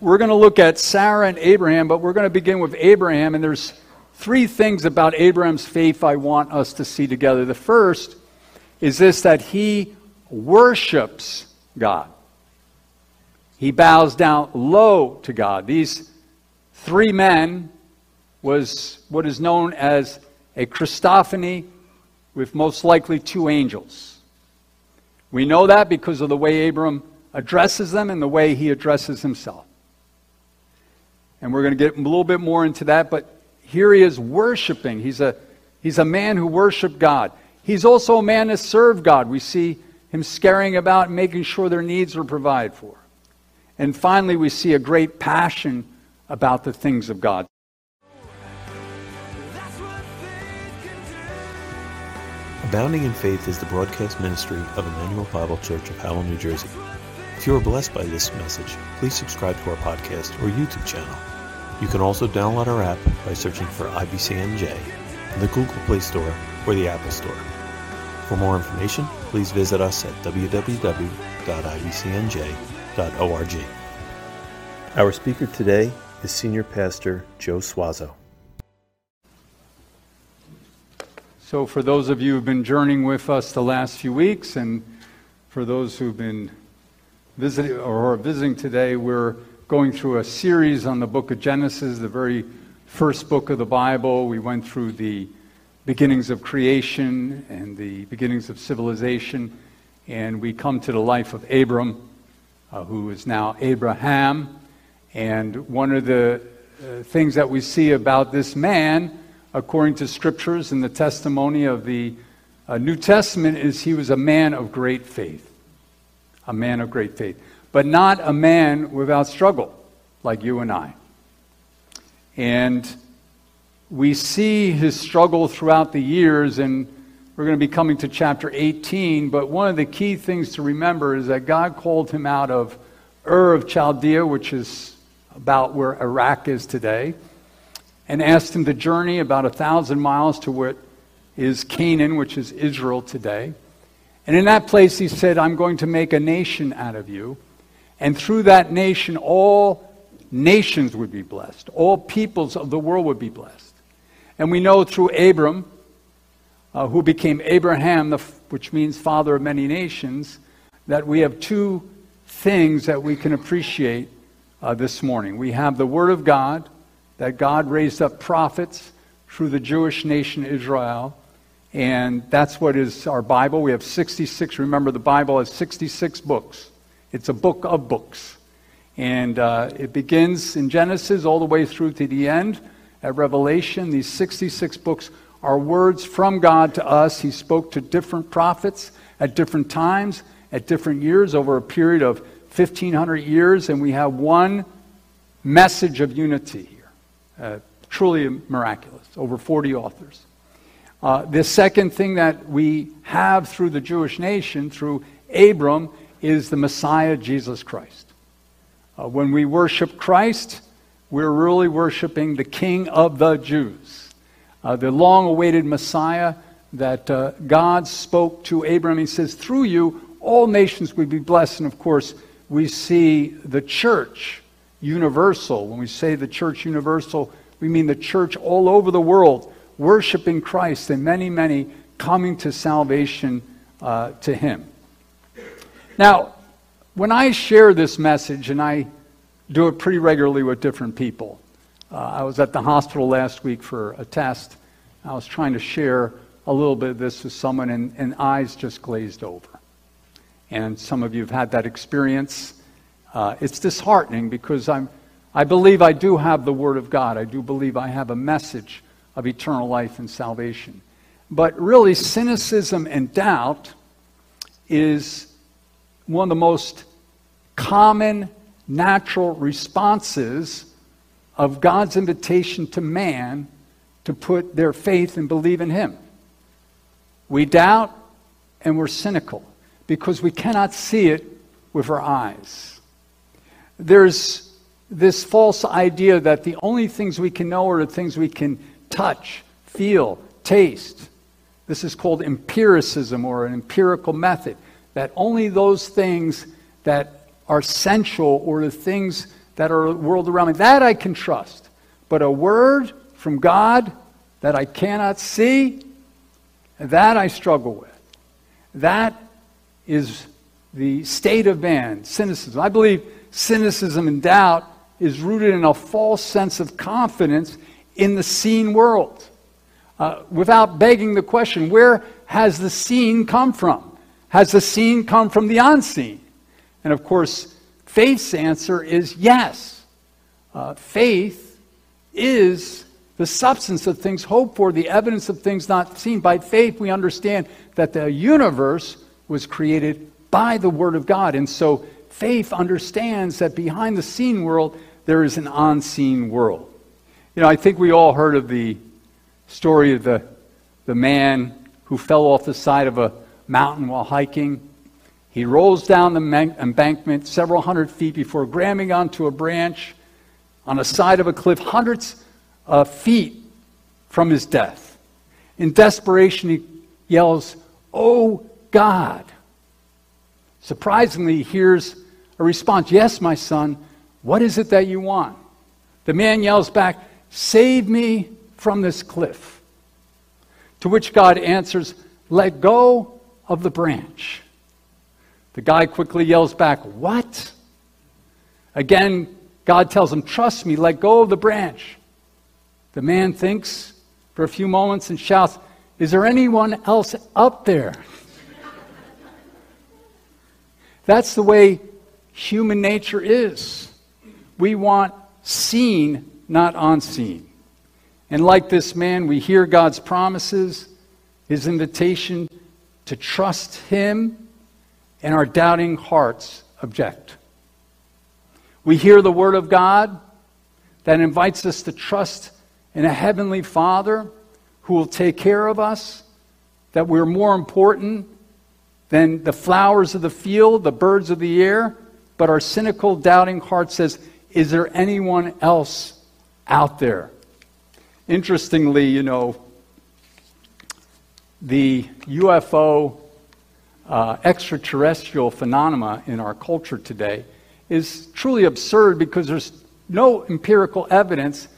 we're going to look at Sarah and Abraham, but we're going to begin with Abraham, and there's three things about Abraham's faith I want us to see together. The first is this that he worships God. He bows down low to God. These three men was what is known as a Christophany with most likely two angels. We know that because of the way Abram addresses them and the way he addresses himself. And we're going to get a little bit more into that, but here he is worshiping. He's a, he's a man who worshiped God. He's also a man that served God. We see him scaring about and making sure their needs were provided for. And finally, we see a great passion about the things of God. Abounding in Faith is the broadcast ministry of Immanuel Bible Church of Howell, New Jersey. If you are blessed by this message, please subscribe to our podcast or YouTube channel. You can also download our app by searching for IBCNJ in the Google Play Store or the Apple Store. For more information, please visit us at www.ibcnj.org. Our speaker today is Senior Pastor Joe Suazo. So, for those of you who've been journeying with us the last few weeks, and for those who've been visiting or visiting today, we're going through a series on the book of Genesis, the very first book of the Bible. We went through the beginnings of creation and the beginnings of civilization. And we come to the life of Abram, uh, who is now Abraham. And one of the uh, things that we see about this man, according to scriptures and the testimony of the uh, New Testament, is he was a man of great faith. A man of great faith. But not a man without struggle, like you and I. And we see his struggle throughout the years, and we're going to be coming to chapter 18. But one of the key things to remember is that God called him out of Ur of Chaldea, which is about where Iraq is today, and asked him to journey about a thousand miles to what is Canaan, which is Israel today. And in that place, he said, I'm going to make a nation out of you. And through that nation, all nations would be blessed, all peoples of the world would be blessed. And we know through Abram, uh, who became Abraham, the, which means father of many nations, that we have two things that we can appreciate uh, this morning. We have the Word of God, that God raised up prophets through the Jewish nation Israel. And that's what is our Bible. We have 66. Remember, the Bible has 66 books. It's a book of books. And uh, it begins in Genesis all the way through to the end at Revelation. These 66 books are words from God to us. He spoke to different prophets at different times, at different years, over a period of 1,500 years, and we have one message of unity here. Uh, truly miraculous. Over 40 authors. Uh, the second thing that we have through the Jewish nation, through Abram, is the Messiah, Jesus Christ. Uh, when we worship Christ, we're really worshiping the King of the Jews, uh, the long awaited Messiah that uh, God spoke to Abram. He says, Through you, all nations will be blessed. And of course, we see the church universal. When we say the church universal, we mean the church all over the world worshiping Christ and many, many coming to salvation uh, to Him. Now, when I share this message, and I do it pretty regularly with different people. Uh, I was at the hospital last week for a test. I was trying to share a little bit of this with someone, and, and eyes just glazed over. And some of you have had that experience. Uh, it's disheartening because I'm, I believe I do have the Word of God. I do believe I have a message of eternal life and salvation. But really, cynicism and doubt is one of the most common natural responses of God's invitation to man to put their faith and believe in Him. We doubt and we're cynical because we cannot see it with our eyes. There's this false idea that the only things we can know are the things we can touch, feel, taste. This is called empiricism or an empirical method. That only those things that are sensual or the things that are world around me. That I can trust. But a word from God that I cannot see, that I struggle with. That is the state of man, cynicism. I believe cynicism and doubt is rooted in a false sense of confidence in the seen world. Uh, without begging the question, where has the seen come from? Has the seen come from the unseen? And of course, faith's answer is yes. Uh, faith is the substance of things hoped for, the evidence of things not seen. By faith, we understand that the universe was created by the Word of God. And so faith understands that behind the seen world, there is an unseen world. You know, I think we all heard of the story of the, the man who fell off the side of a mountain while hiking. He rolls down the embankment several hundred feet before grabbing onto a branch on the side of a cliff, hundreds of feet from his death. In desperation, he yells, Oh God. Surprisingly, he hears a response Yes, my son, what is it that you want? The man yells back, Save me from this cliff. To which God answers, Let go of the branch. The guy quickly yells back, What? Again, God tells him, Trust me, let go of the branch. The man thinks for a few moments and shouts, Is there anyone else up there? That's the way human nature is. We want seen, not on unseen. And like this man, we hear God's promises, his invitation to trust him, and our doubting hearts object. We hear the word of God that invites us to trust in a heavenly Father who will take care of us, that we're more important than the flowers of the field, the birds of the air. But our cynical, doubting heart says, Is there anyone else out there? Interestingly, you know, the UFO uh, extraterrestrial phenomena in our culture today is truly absurd because there's no empirical evidence,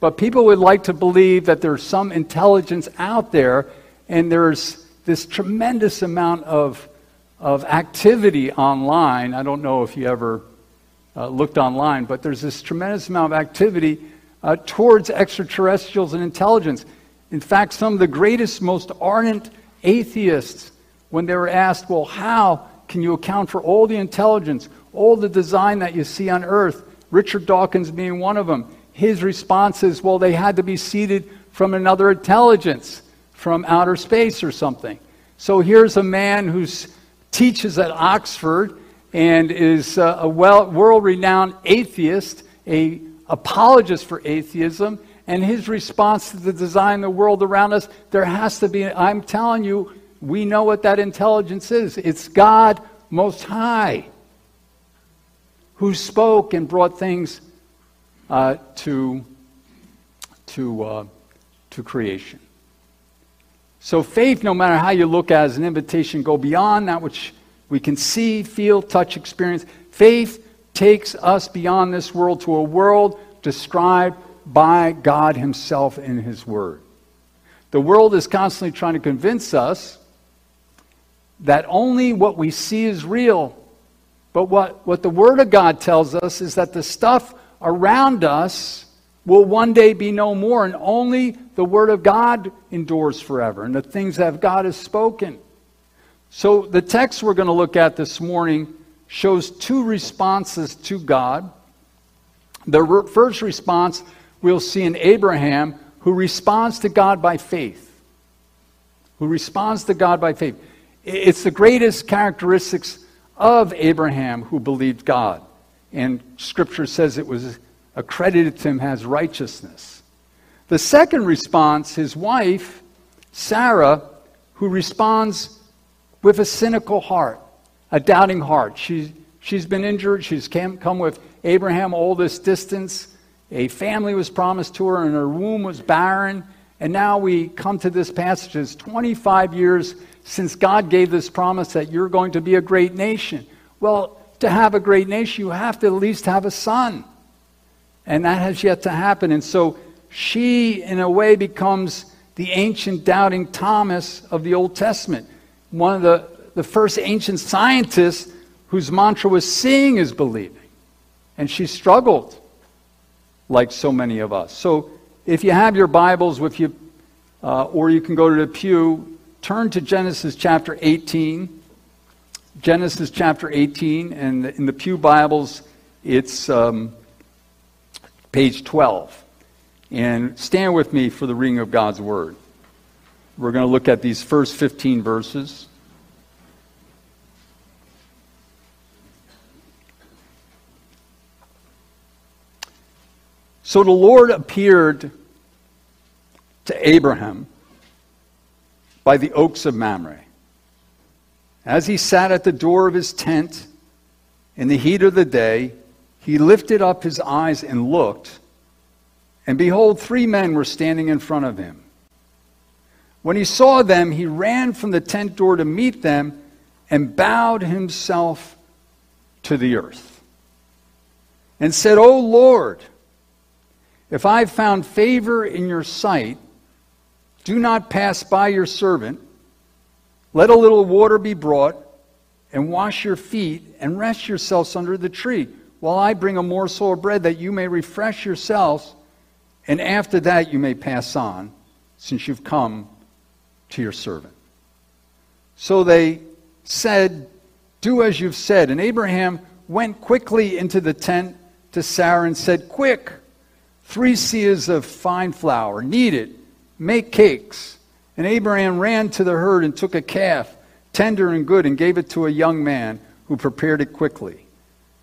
but people would like to believe that there's some intelligence out there and there's this tremendous amount of, of activity online. I don't know if you ever uh, looked online, but there's this tremendous amount of activity uh, towards extraterrestrials and intelligence. In fact, some of the greatest, most ardent atheists, when they were asked, well, how can you account for all the intelligence, all the design that you see on Earth, Richard Dawkins being one of them, his response is, well, they had to be seeded from another intelligence from outer space or something. So here's a man who teaches at Oxford and is a well, world-renowned atheist, a apologist for atheism, and his response to the design of the world around us, there has to be, I'm telling you, we know what that intelligence is. It's God Most High who spoke and brought things uh, to, to, uh, to creation. So faith, no matter how you look at it, is an invitation go beyond that which we can see, feel, touch, experience. Faith takes us beyond this world to a world described by God Himself in His Word. The world is constantly trying to convince us that only what we see is real. But what, what the Word of God tells us is that the stuff around us will one day be no more, and only the Word of God endures forever, and the things that God has spoken. So, the text we're going to look at this morning shows two responses to God. The first response we'll see in Abraham, who responds to God by faith. Who responds to God by faith. It's the greatest characteristics of Abraham who believed God. And Scripture says it was accredited to him as righteousness. The second response, his wife, Sarah, who responds with a cynical heart, a doubting heart. She, she's been injured. She's come with Abraham all this distance. A family was promised to her, and her womb was barren. And now we come to this passage. It's 25 years since God gave this promise that you're going to be a great nation. Well, to have a great nation, you have to at least have a son. And that has yet to happen. And so she, in a way, becomes the ancient doubting Thomas of the Old Testament. One of the, the first ancient scientists whose mantra was seeing is believing. And she struggled like so many of us. So if you have your Bibles with you, uh, or you can go to the pew, turn to Genesis chapter 18. Genesis chapter 18, and in the Pew Bibles, it's um, page 12. And stand with me for the reading of God's Word. We're going to look at these first 15 verses. So the Lord appeared to Abraham by the oaks of Mamre. As he sat at the door of his tent in the heat of the day, he lifted up his eyes and looked, and behold, three men were standing in front of him. When he saw them, he ran from the tent door to meet them and bowed himself to the earth and said, O Lord, if I have found favor in your sight, do not pass by your servant. Let a little water be brought, and wash your feet, and rest yourselves under the tree, while I bring a morsel of bread that you may refresh yourselves, and after that you may pass on, since you've come to your servant. So they said, Do as you've said. And Abraham went quickly into the tent to Sarah and said, Quick, three seahs of fine flour, knead it Make cakes. And Abraham ran to the herd and took a calf, tender and good, and gave it to a young man who prepared it quickly.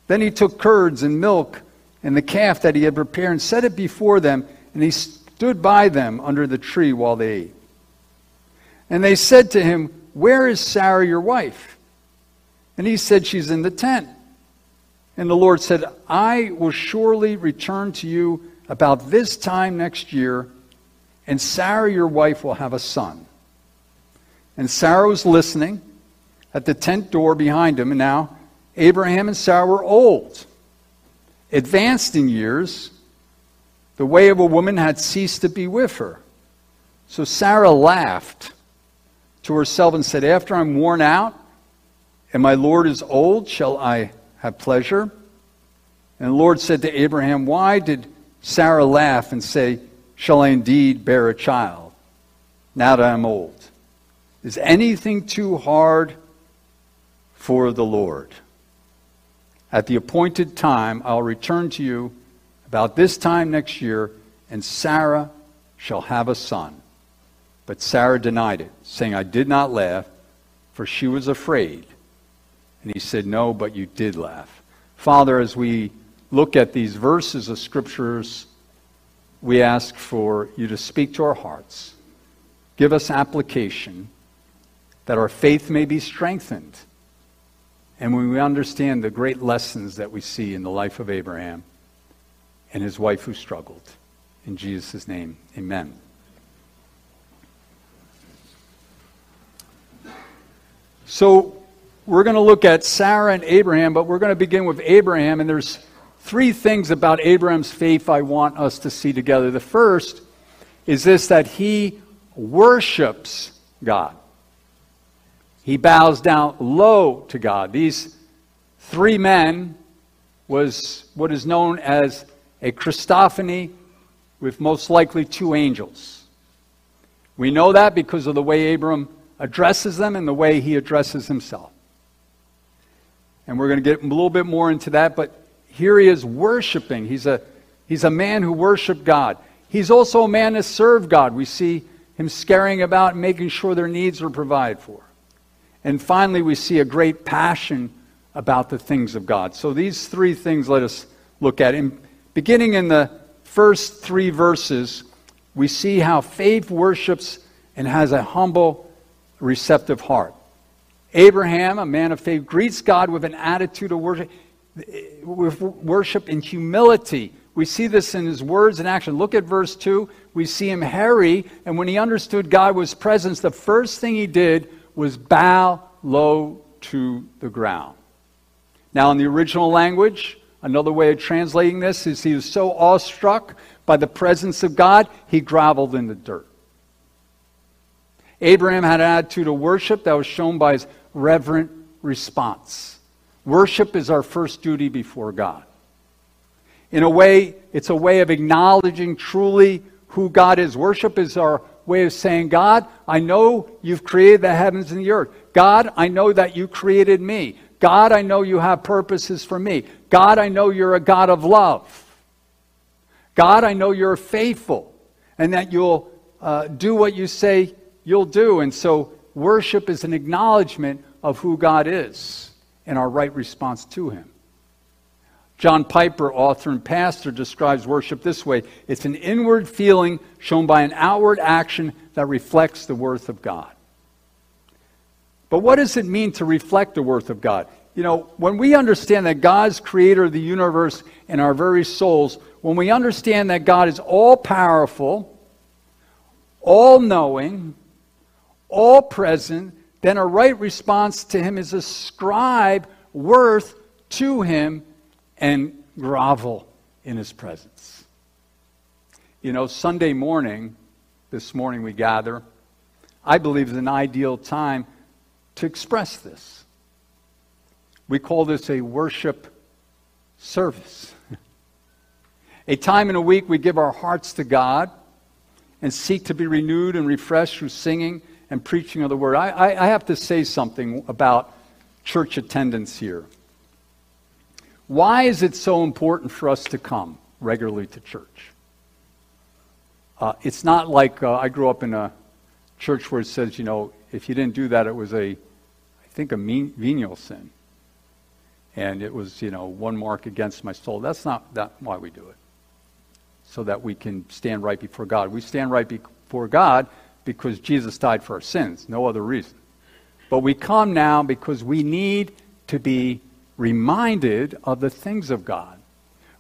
Then he took curds and milk and the calf that he had prepared and set it before them, and he stood by them under the tree while they ate. And they said to him, Where is Sarah, your wife? And he said, She's in the tent. And the Lord said, I will surely return to you about this time next year and Sarah, your wife, will have a son. And Sarah was listening at the tent door behind him, and now Abraham and Sarah were old, advanced in years. The way of a woman had ceased to be with her. So Sarah laughed to herself and said, After I'm worn out and my Lord is old, shall I have pleasure? And the Lord said to Abraham, Why did Sarah laugh and say, shall I indeed bear a child, now that I'm old? Is anything too hard for the Lord? At the appointed time, I'll return to you about this time next year, and Sarah shall have a son. But Sarah denied it, saying, I did not laugh, for she was afraid. And he said, No, but you did laugh. Father, as we look at these verses of scriptures we ask for you to speak to our hearts. Give us application that our faith may be strengthened. And when we understand the great lessons that we see in the life of Abraham and his wife who struggled. In Jesus' name, amen. So we're going to look at Sarah and Abraham, but we're going to begin with Abraham, and there's three things about Abraham's faith I want us to see together. The first is this that he worships God. He bows down low to God. These three men was what is known as a Christophany with most likely two angels. We know that because of the way Abram addresses them and the way he addresses himself. And we're going to get a little bit more into that, but here he is worshiping. He's a, he's a man who worshiped God. He's also a man that served God. We see him scaring about, and making sure their needs are provided for. And finally, we see a great passion about the things of God. So these three things let us look at. In, beginning in the first three verses, we see how faith worships and has a humble, receptive heart. Abraham, a man of faith, greets God with an attitude of worship with worship in humility. We see this in his words and action. Look at verse 2. We see him hurry, and when he understood God was present, the first thing he did was bow low to the ground. Now, in the original language, Another way of translating this is he was so awestruck by the presence of God, he groveled in the dirt. Abraham had an attitude of worship that was shown by his reverent response. Worship is our first duty before God. In a way, it's a way of acknowledging truly who God is. Worship is our way of saying, God, I know you've created the heavens and the earth. God, I know that you created me. God, I know you have purposes for me. God, I know you're a God of love. God, I know you're faithful and that you'll uh, do what you say you'll do. And so, worship is an acknowledgement of who God is and our right response to Him. John Piper, author and pastor, describes worship this way it's an inward feeling shown by an outward action that reflects the worth of God. But what does it mean to reflect the worth of God? You know, when we understand that God's creator of the universe and our very souls, when we understand that God is all powerful, all knowing, all present, then a right response to Him is ascribe worth to Him and grovel in His presence. You know, Sunday morning, this morning we gather, I believe is an ideal time to express this. We call this a worship service. a time in a week we give our hearts to God and seek to be renewed and refreshed through singing and preaching of the word. I, I, I have to say something about church attendance here. Why is it so important for us to come regularly to church? Uh, it's not like uh, I grew up in a church where it says, you know, if you didn't do that, it was a, I think, a mean, venial sin. And it was, you know, one mark against my soul. That's not that why we do it. So that we can stand right before God. We stand right before God because Jesus died for our sins, no other reason. But we come now because we need to be reminded of the things of God.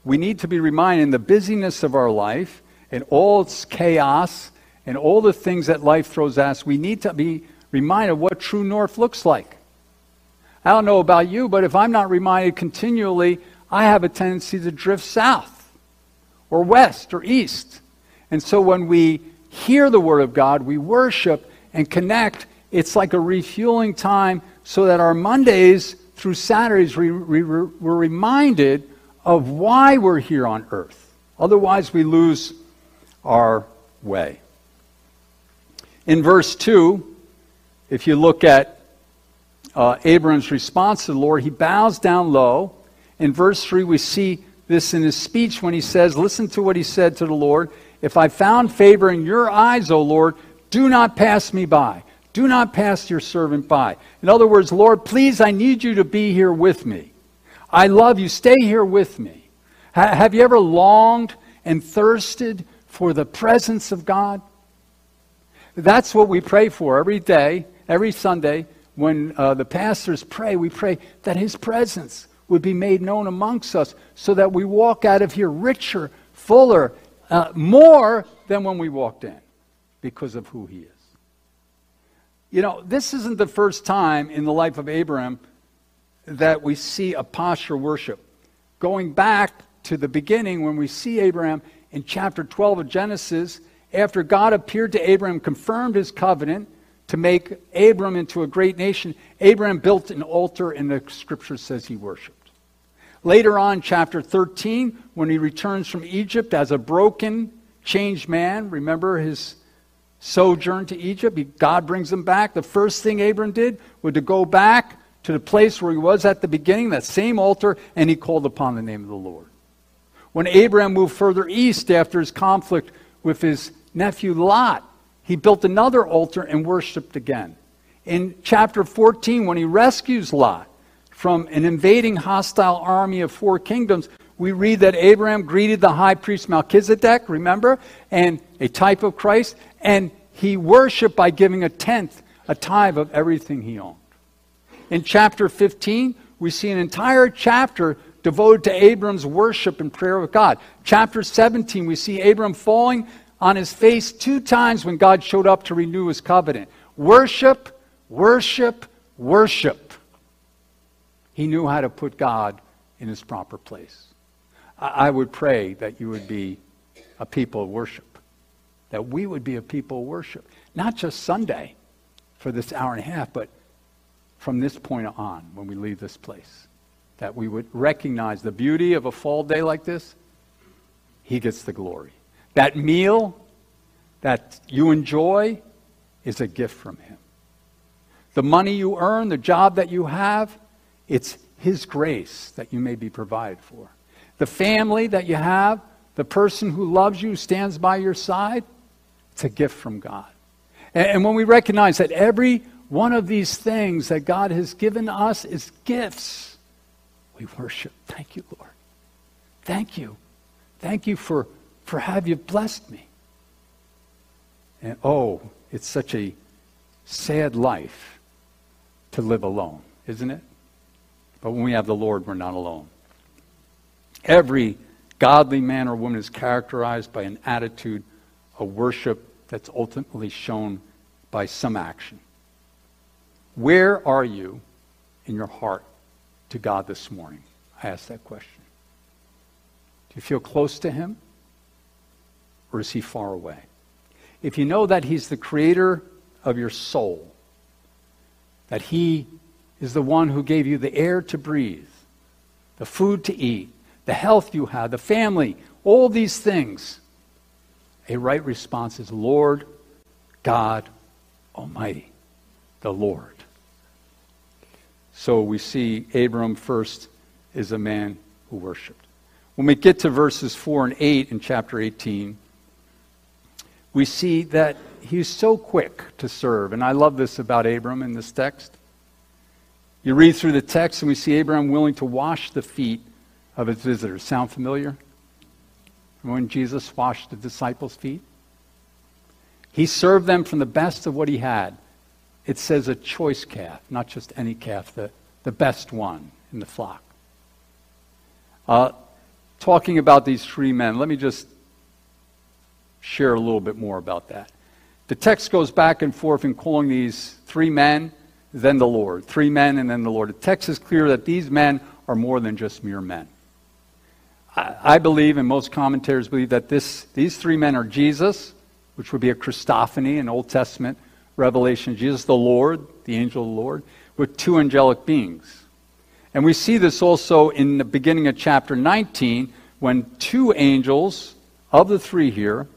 We need to be reminded in the busyness of our life and all its chaos and all the things that life throws at us, we need to be reminded of what true north looks like. I don't know about you, but if I'm not reminded continually, I have a tendency to drift south or west or east. And so when we hear the Word of God, we worship and connect, it's like a refueling time so that our Mondays through Saturdays, we, we, we're reminded of why we're here on earth. Otherwise, we lose our way. In verse 2, if you look at uh, Abram's response to the Lord, he bows down low. In verse 3, we see this in his speech when he says, Listen to what he said to the Lord. If I found favor in your eyes, O Lord, do not pass me by. Do not pass your servant by. In other words, Lord, please, I need you to be here with me. I love you. Stay here with me. Ha- have you ever longed and thirsted for the presence of God? That's what we pray for every day, every Sunday. When uh, the pastors pray, we pray that His presence would be made known amongst us so that we walk out of here richer, fuller, uh, more than when we walked in because of who He is. You know, this isn't the first time in the life of Abraham that we see a posture worship. Going back to the beginning, when we see Abraham in chapter 12 of Genesis, after God appeared to Abraham, confirmed his covenant to make Abram into a great nation, Abraham built an altar, and the scripture says he worshiped. Later on, chapter 13, when he returns from Egypt as a broken, changed man, remember his sojourn to Egypt. God brings him back. The first thing Abram did was to go back to the place where he was at the beginning, that same altar, and he called upon the name of the Lord. When Abraham moved further east after his conflict with his nephew Lot, he built another altar and worshiped again. In chapter 14, when he rescues Lot from an invading hostile army of four kingdoms, we read that Abraham greeted the high priest Melchizedek, remember, and a type of Christ, and he worshiped by giving a tenth, a tithe of everything he owned. In chapter 15, we see an entire chapter devoted to Abram's worship and prayer with God. Chapter 17, we see Abram falling on his face two times when God showed up to renew his covenant. Worship, worship, worship. He knew how to put God in his proper place. I would pray that you would be a people of worship, that we would be a people of worship, not just Sunday for this hour and a half, but from this point on when we leave this place, that we would recognize the beauty of a fall day like this. He gets the glory. That meal that you enjoy is a gift from Him. The money you earn, the job that you have, it's His grace that you may be provided for. The family that you have, the person who loves you, stands by your side, it's a gift from God. And, when we recognize that every one of these things that God has given us is gifts, we worship. Thank you, Lord. Thank you. Thank you for, for have you blessed me. And oh, it's such a sad life to live alone, isn't it? But when we have the Lord, we're not alone. Every godly man or woman is characterized by an attitude of worship that's ultimately shown by some action. Where are you in your heart to God this morning? I ask that question. Do you feel close to Him? Or is He far away? If you know that He's the creator of your soul, that He is the one who gave you the air to breathe, the food to eat, the health you have, the family, all these things, a right response is Lord God Almighty, the Lord. So we see Abram first is a man who worshiped. When we get to verses 4 and 8 in chapter 18, we see that he's so quick to serve. And I love this about Abram in this text. You read through the text and we see Abraham willing to wash the feet of his visitors. Sound familiar? When Jesus washed the disciples' feet? He served them from the best of what he had. It says a choice calf, not just any calf, the, the best one in the flock. Uh, talking about these three men, let me just share a little bit more about that. The text goes back and forth in calling these three men, then the Lord. Three men and then the Lord. The text is clear that these men are more than just mere men. I, believe, and most commentators believe, that this, these three men are Jesus, which would be a Christophany, an Old Testament revelation. Jesus, the Lord, the angel of the Lord, with two angelic beings. And we see this also in the beginning of chapter 19 when two angels of the three here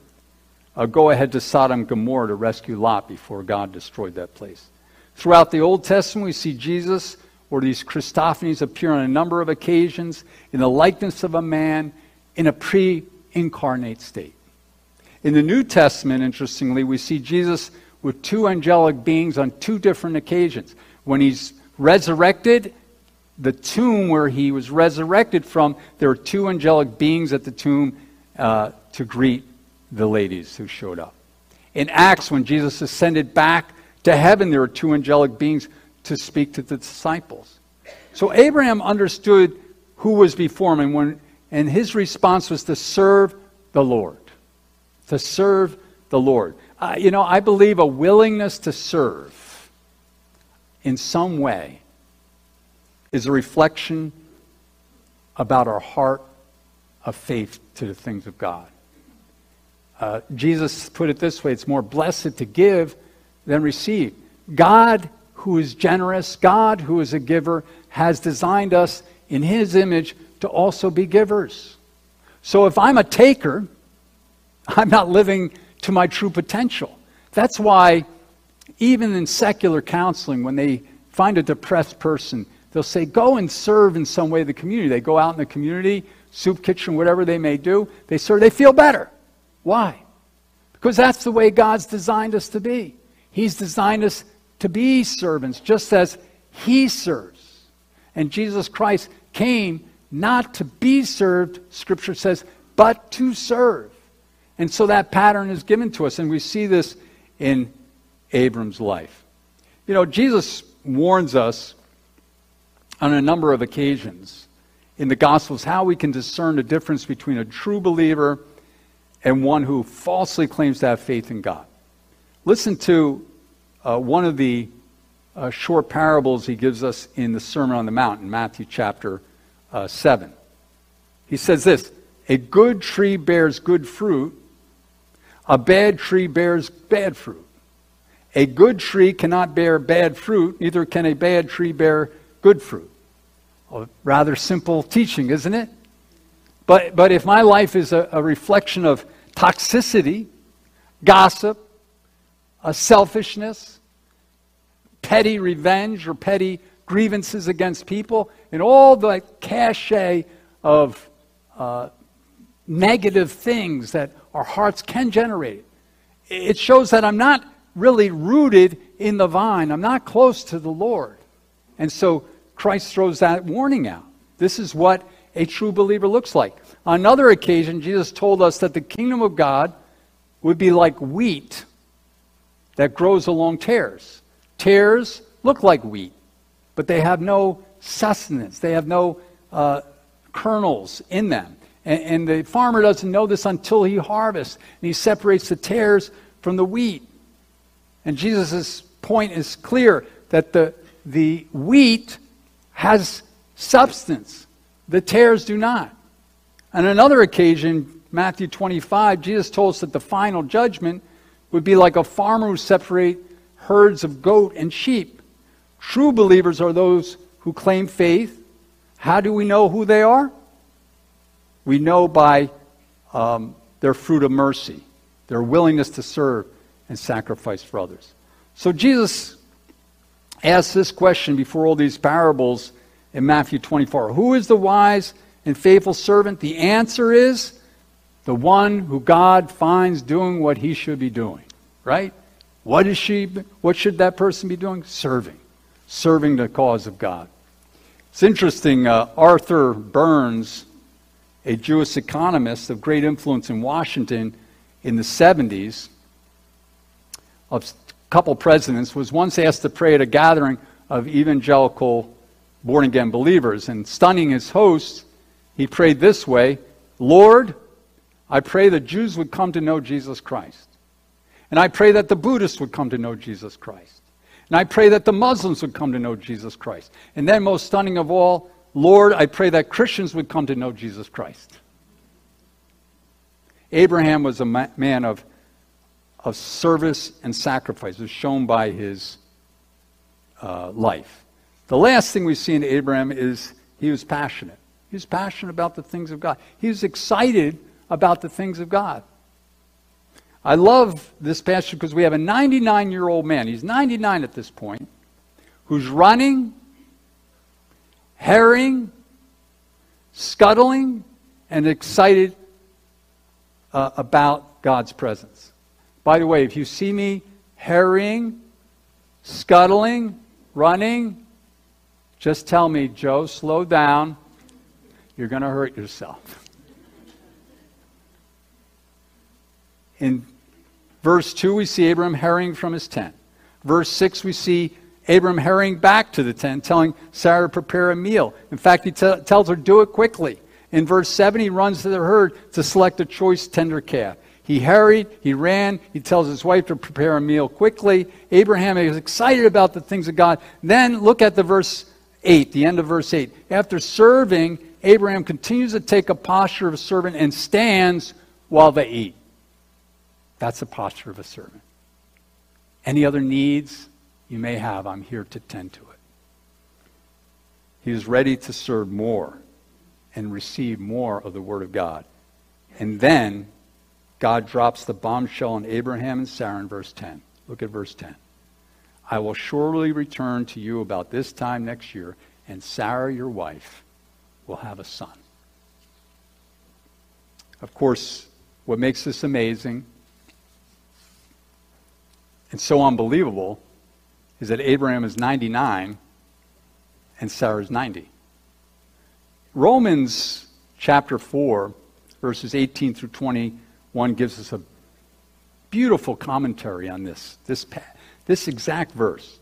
uh, go ahead to Sodom and Gomorrah to rescue Lot before God destroyed that place. Throughout the Old Testament, we see Jesus or these Christophanies appear on a number of occasions in the likeness of a man in a pre incarnate state. In the New Testament, interestingly, we see Jesus with two angelic beings on two different occasions. When he's resurrected, the tomb where he was resurrected from, there were two angelic beings at the tomb uh, to greet the ladies who showed up. In Acts, when Jesus ascended back to heaven, there were two angelic beings to speak to the disciples. So Abraham understood who was before him, and, when, and his response was to serve the Lord. To serve the Lord. Uh, you know, I believe a willingness to serve in some way is a reflection about our heart of faith to the things of God. Uh, Jesus put it this way it's more blessed to give than receive. God who is generous, God, who is a giver, has designed us in His image to also be givers. So if I'm a taker, I'm not living to my true potential. That's why, even in secular counseling, when they find a depressed person, they'll say, Go and serve in some way the community. They go out in the community, soup kitchen, whatever they may do, they serve, they feel better. Why? Because that's the way God's designed us to be. He's designed us to be servants, just as he serves. And Jesus Christ came not to be served, Scripture says, but to serve. And so that pattern is given to us, and we see this in Abram's life. You know, Jesus warns us on a number of occasions in the Gospels how we can discern the difference between a true believer and one who falsely claims to have faith in God. Listen to uh, one of the uh, short parables he gives us in the Sermon on the Mount in Matthew chapter uh, 7. He says this A good tree bears good fruit, a bad tree bears bad fruit. A good tree cannot bear bad fruit, neither can a bad tree bear good fruit. A rather simple teaching, isn't it? But, but if my life is a, a reflection of toxicity, gossip, selfishness, petty revenge or petty grievances against people, and all the cachet of uh, negative things that our hearts can generate. It shows that I'm not really rooted in the vine. I'm not close to the Lord. And so Christ throws that warning out. This is what a true believer looks like. On another occasion, Jesus told us that the kingdom of God would be like wheat that grows along tares. Tares look like wheat, but they have no sustenance, they have no uh, kernels in them. And, and the farmer doesn't know this until he harvests, and he separates the tares from the wheat. And Jesus' point is clear that the, the wheat has substance, the tares do not. On another occasion, Matthew 25, Jesus told us that the final judgment would be like a farmer who separate herds of goat and sheep. True believers are those who claim faith. How do we know who they are? We know by um, their fruit of mercy, their willingness to serve and sacrifice for others. So Jesus asked this question before all these parables in Matthew 24 Who is the wise and faithful servant? The answer is the one who God finds doing what he should be doing, right? What is she what should that person be doing? Serving. Serving the cause of God. It's interesting, uh, Arthur Burns, a Jewish economist of great influence in Washington in the 70s, of a couple presidents, was once asked to pray at a gathering of evangelical born again believers. And stunning his hosts, he prayed this way Lord, I pray the Jews would come to know Jesus Christ. And I pray that the Buddhists would come to know Jesus Christ. And I pray that the Muslims would come to know Jesus Christ. And then, most stunning of all, Lord, I pray that Christians would come to know Jesus Christ. Abraham was a man of, of service and sacrifice, as shown by his uh, life. The last thing we see in Abraham is he was passionate. He was passionate about the things of God. He was excited about the things of God. I love this passage because we have a 99 year old man, he's 99 at this point, who's running, herring, scuttling, and excited uh, about God's presence. By the way, if you see me herring, scuttling, running, just tell me, Joe, slow down. You're going to hurt yourself. In verse 2, we see Abram hurrying from his tent. Verse 6, we see Abram hurrying back to the tent, telling Sarah to prepare a meal. In fact, he t- tells her, do it quickly. In verse 7, he runs to the herd to select a choice tender calf. He hurried, he ran, he tells his wife to prepare a meal quickly. Abraham is excited about the things of God. Then look at the verse 8, the end of verse 8. After serving, Abraham continues to take a posture of a servant and stands while they eat. That's the posture of a servant. Any other needs you may have, I'm here to tend to it. He is ready to serve more and receive more of the Word of God. And then God drops the bombshell on Abraham and Sarah in verse 10. Look at verse 10. I will surely return to you about this time next year, and Sarah, your wife, will have a son. Of course, what makes this amazing and so unbelievable is that Abraham is 99 and Sarah is 90. Romans chapter 4, verses 18 through 21 gives us a beautiful commentary on this, this, this exact verse.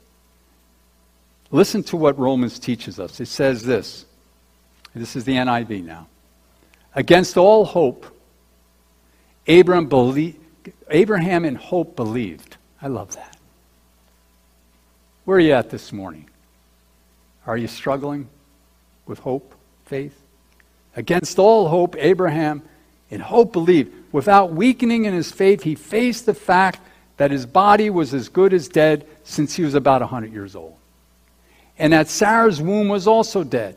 Listen to what Romans teaches us. It says this. This is the NIV now. Against all hope, Abraham, believe, Abraham in hope believed I love that. Where are you at this morning? Are you struggling with hope, faith? Against all hope, Abraham in hope believed. Without weakening in his faith, he faced the fact that his body was as good as dead since he was about 100 years old. And that Sarah's womb was also dead.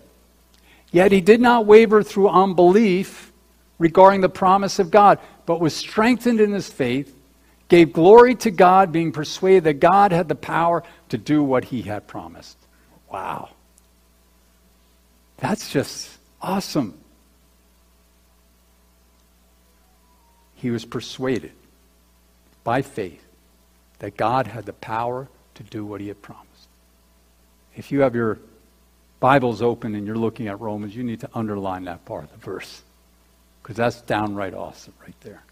Yet he did not waver through unbelief regarding the promise of God, but was strengthened in his faith, gave glory to God, being persuaded that God had the power to do what he had promised. Wow. That's just awesome. He was persuaded by faith that God had the power to do what he had promised. If you have your Bibles open and you're looking at Romans, you need to underline that part of the verse because that's downright awesome right there.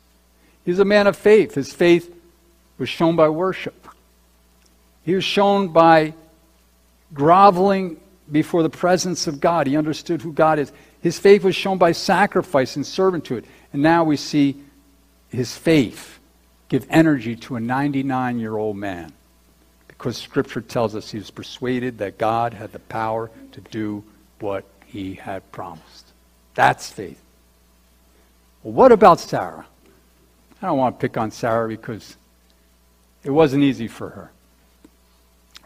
He's a man of faith. His faith was shown by worship. He was shown by groveling before the presence of God. He understood who God is. His faith was shown by sacrifice and servitude. And now we see his faith give energy to a 99 year old man because Scripture tells us he was persuaded that God had the power to do what he had promised. That's faith. Well, what about Sarah? I don't want to pick on Sarah because it wasn't easy for her.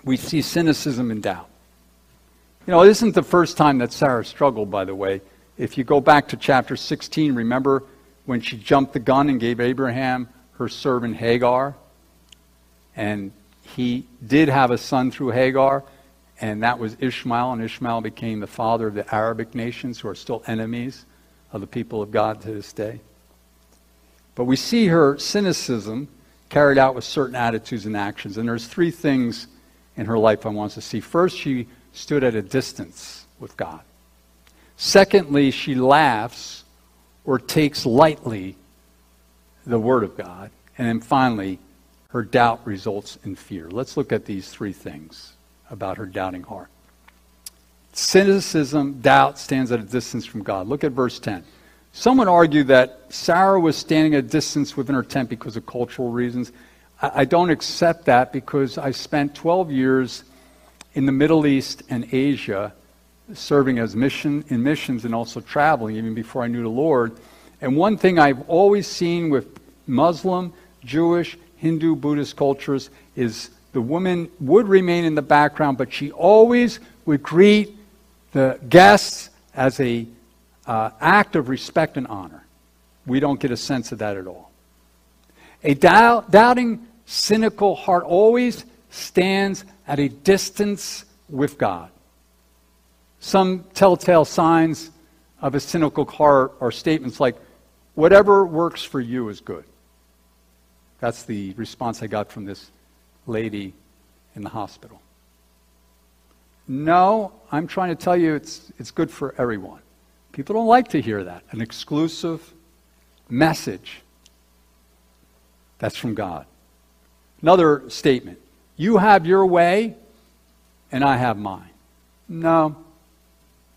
We see cynicism and doubt. You know, it isn't the first time that Sarah struggled, by the way. If you go back to chapter 16, remember when she jumped the gun and gave Abraham her servant Hagar? And he did have a son through Hagar, and that was Ishmael, and Ishmael became the father of the Arabic nations who are still enemies of the people of God to this day. But we see her cynicism carried out with certain attitudes and actions, and there's three things in her life I want us to see. First, she stood at a distance with God. Secondly, she laughs or takes lightly the Word of God. And then finally, her doubt results in fear. Let's look at these three things about her doubting heart. Cynicism, doubt stands at a distance from God. Look at verse 10. Someone argued that Sarah was standing at a distance within her tent because of cultural reasons. I, I don't accept that because I spent 12 years in the Middle East and Asia serving as mission in missions and also traveling even before I knew the Lord. And one thing I've always seen with Muslim, Jewish, Hindu, Buddhist cultures is the woman would remain in the background, but she always would greet the guests as a uh, act of respect and honor. We don't get a sense of that at all. A doubt, doubting, cynical heart always stands at a distance with God. Some telltale signs of a cynical heart are statements like, whatever works for you is good. That's the response I got from this lady in the hospital. No, I'm trying to tell you it's, it's good for everyone. People don't like to hear that. An exclusive message that's from God. Another statement you have your way, and I have mine. No,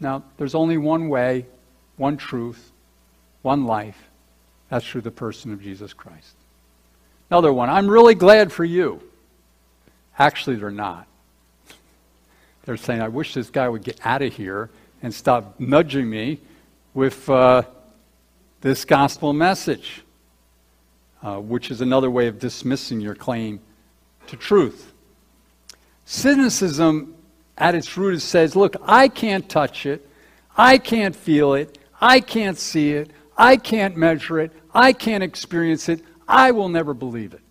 no, there's only one way, one truth, one life. That's through the person of Jesus Christ. Another one, I'm really glad for you. Actually, they're not. They're saying, I wish this guy would get out of here and stop nudging me with uh, this gospel message, uh, which is another way of dismissing your claim to truth. Cynicism, at its root, says, Look, I can't touch it, I can't feel it, I can't see it, I can't measure it, I can't experience it, I will never believe it.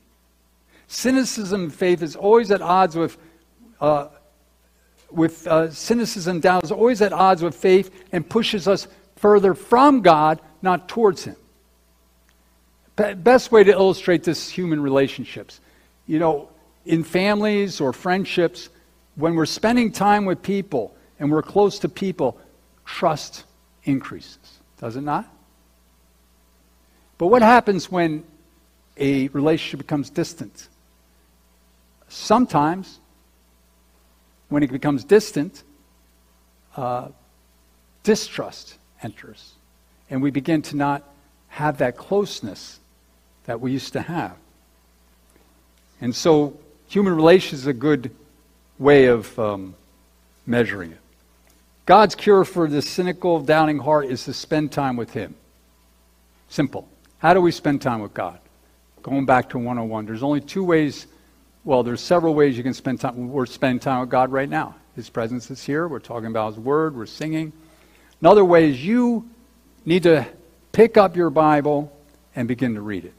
Cynicism and faith is always at odds with. Uh, with uh, cynicism doubt is always at odds with faith and pushes us further from God, not towards Him. Best way to illustrate this human relationships. You know, in families or friendships, when we're spending time with people and we're close to people, trust increases. Does it not? But what happens when a relationship becomes distant? Sometimes, when it becomes distant, uh, distrust enters. And we begin to not have that closeness that we used to have. And so human relations is a good way of um, measuring it. God's cure for the cynical, doubting heart is to spend time with Him. Simple. How do we spend time with God? Going back to 101, there's only two ways, well, there's several ways you can spend time. We're spending time with God right now. His presence is here. We're talking about His Word. We're singing. Another way is you need to pick up your Bible and begin to read it.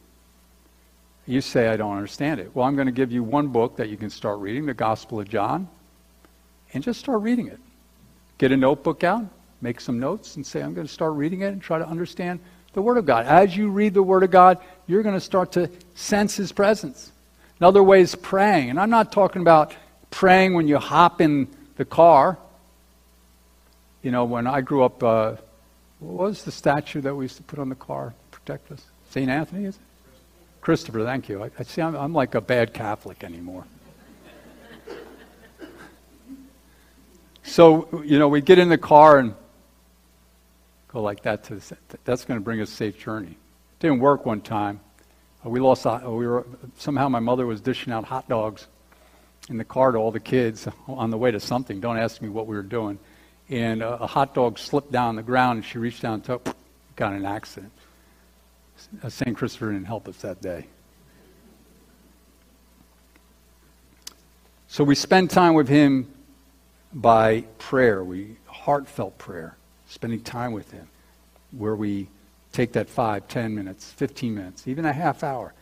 You say, I don't understand it. Well, I'm going to give you one book that you can start reading, the Gospel of John, and just start reading it. Get a notebook out, make some notes, and say, I'm going to start reading it and try to understand the Word of God. As you read the Word of God, you're going to start to sense His presence. Another way is praying. And I'm not talking about praying when you hop in the car. You know, when I grew up, uh, what was the statue that we used to put on the car to protect us? St. Anthony, is it? Christopher, thank you. I, I see I'm, I'm like a bad Catholic anymore. so, you know, we get in the car and go like that to the, that's going to bring us a safe journey. Didn't work one time. Uh, we lost. Uh, we were somehow my mother was dishing out hot dogs in the car to all the kids on the way to something. Don't ask me what we were doing. And a, a hot dog slipped down the ground, and she reached down and took, got an accident. Uh, St. Christopher didn't help us that day. So we spend time with him by prayer, we heartfelt prayer, spending time with him, where we take that five, ten minutes, 15 minutes, even a half hour,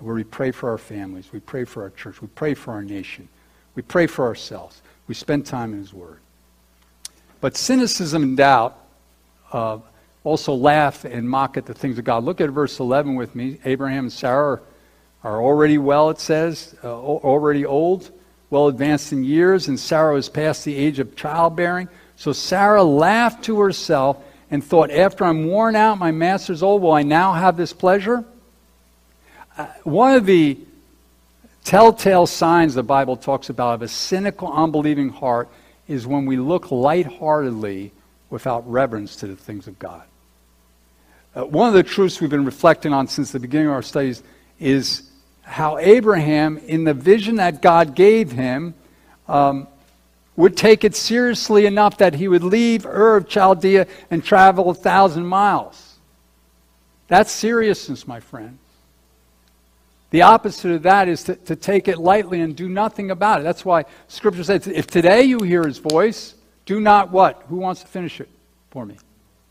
where we pray for our families, we pray for our church, we pray for our nation, we pray for ourselves, we spend time in his word. But cynicism and doubt uh, also laugh and mock at the things of God. Look at verse 11 with me. Abraham and Sarah are already well, it says, uh, already old, well advanced in years, and Sarah is past the age of childbearing. So Sarah laughed to herself and thought, After I'm worn out, my master's old, will I now have this pleasure? Uh, one of the telltale signs the Bible talks about of a cynical, unbelieving heart is when we look lightheartedly without reverence to the things of God. Uh, one of the truths we've been reflecting on since the beginning of our studies is how Abraham, in the vision that God gave him, um, would take it seriously enough that he would leave Ur of Chaldea and travel a thousand miles. That's seriousness, my friend. The opposite of that is to, to take it lightly and do nothing about it. That's why Scripture says, if today you hear his voice, do not what? Who wants to finish it for me?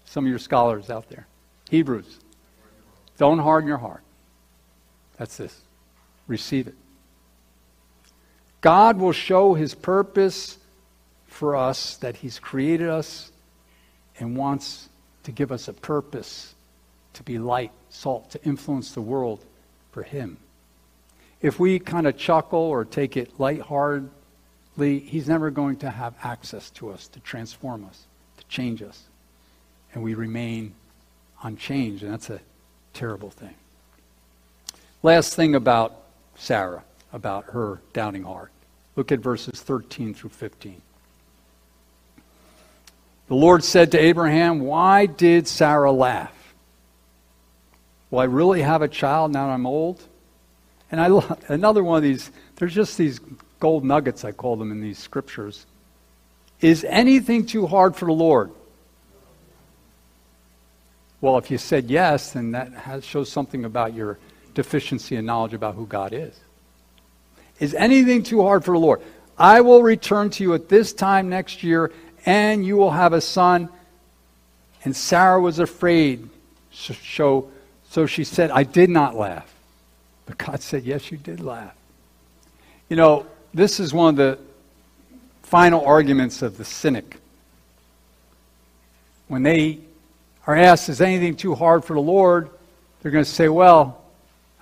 Some of your scholars out there. Hebrews. Don't harden your heart. That's this. Receive it. God will show his purpose for us that he's created us and wants to give us a purpose to be light, salt, to influence the world for him. If we kind of chuckle or take it lightheartedly, he's never going to have access to us to transform us, to change us. And we remain unchanged, and that's a terrible thing. Last thing about Sarah, about her doubting heart. Look at verses 13 through 15. The Lord said to Abraham, Why did Sarah laugh? Will I really have a child now I'm old? And I another one of these, there's just these gold nuggets, I call them in these scriptures. Is anything too hard for the Lord? Well, if you said yes, then that has, shows something about your deficiency in knowledge about who God is. Is anything too hard for the Lord? I will return to you at this time next year, and you will have a son. And Sarah was afraid. So, so she said, I did not laugh. But God said, Yes, you did laugh. You know, this is one of the final arguments of the cynic. When they are asked, Is anything too hard for the Lord? They're going to say, Well,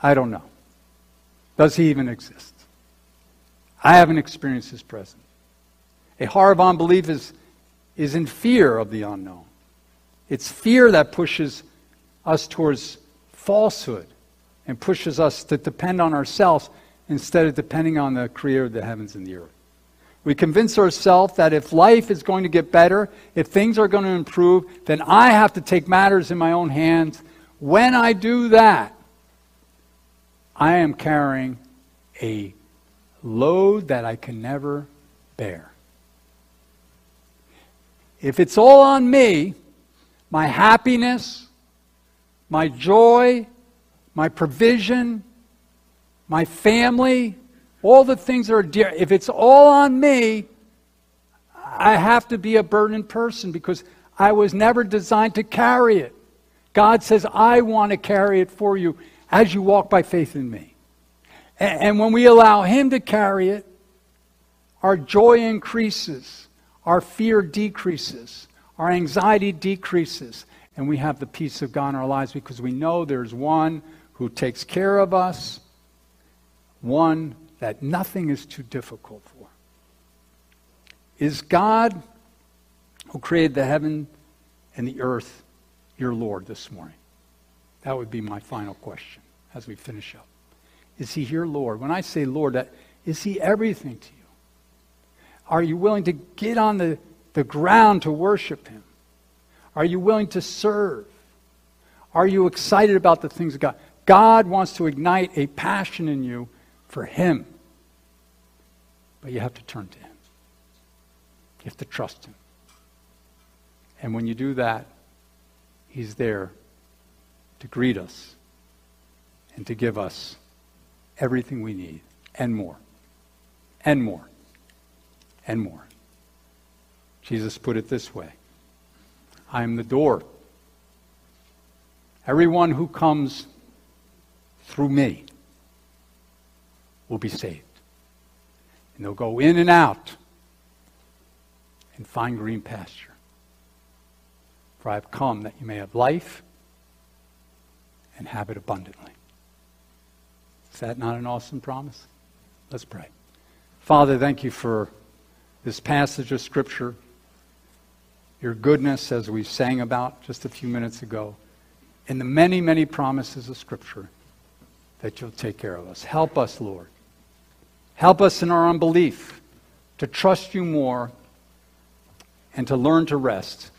I don't know. Does he even exist? I haven't experienced his presence. A heart of unbelief is, is in fear of the unknown. It's fear that pushes us towards falsehood and pushes us to depend on ourselves instead of depending on the creator of the heavens and the earth. We convince ourselves that if life is going to get better, if things are going to improve, then I have to take matters in my own hands. When I do that, I am carrying a load that I can never bear. If it's all on me, my happiness, my joy, my provision, my family, all the things that are dear, if it's all on me, I have to be a burdened person because I was never designed to carry it. God says, I want to carry it for you as you walk by faith in me. And, when we allow Him to carry it, our joy increases, our fear decreases, our anxiety decreases, and we have the peace of God in our lives because we know there's one who takes care of us, one that nothing is too difficult for. Is God, who created the heaven and the earth, your Lord this morning? That would be my final question as we finish up. Is he your Lord? When I say Lord, that, is he everything to you? Are you willing to get on the, the ground to worship him? Are you willing to serve? Are you excited about the things of God? God wants to ignite a passion in you for him. But you have to turn to him. You have to trust him. And when you do that, he's there to greet us and to give us everything we need and more, and more, and more. Jesus put it this way I am the door. Everyone who comes through me will be saved. And they'll go in and out and find green pasture. For I have come that you may have life and have it abundantly. Is that not an awesome promise? Let's pray. Father, thank you for this passage of Scripture, your goodness, as we sang about just a few minutes ago, and the many, many promises of Scripture that you'll take care of us. Help us, Lord. Help us in our unbelief to trust you more and to learn to rest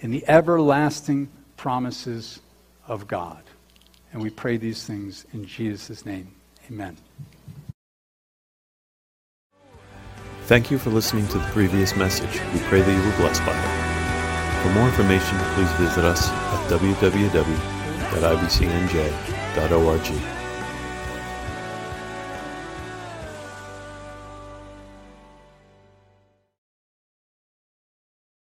in the everlasting promises of God. And we pray these things in Jesus' name. Amen. Thank you for listening to the previous message. We pray that you were blessed by it. For more information, please visit us at www.ibcnj.org.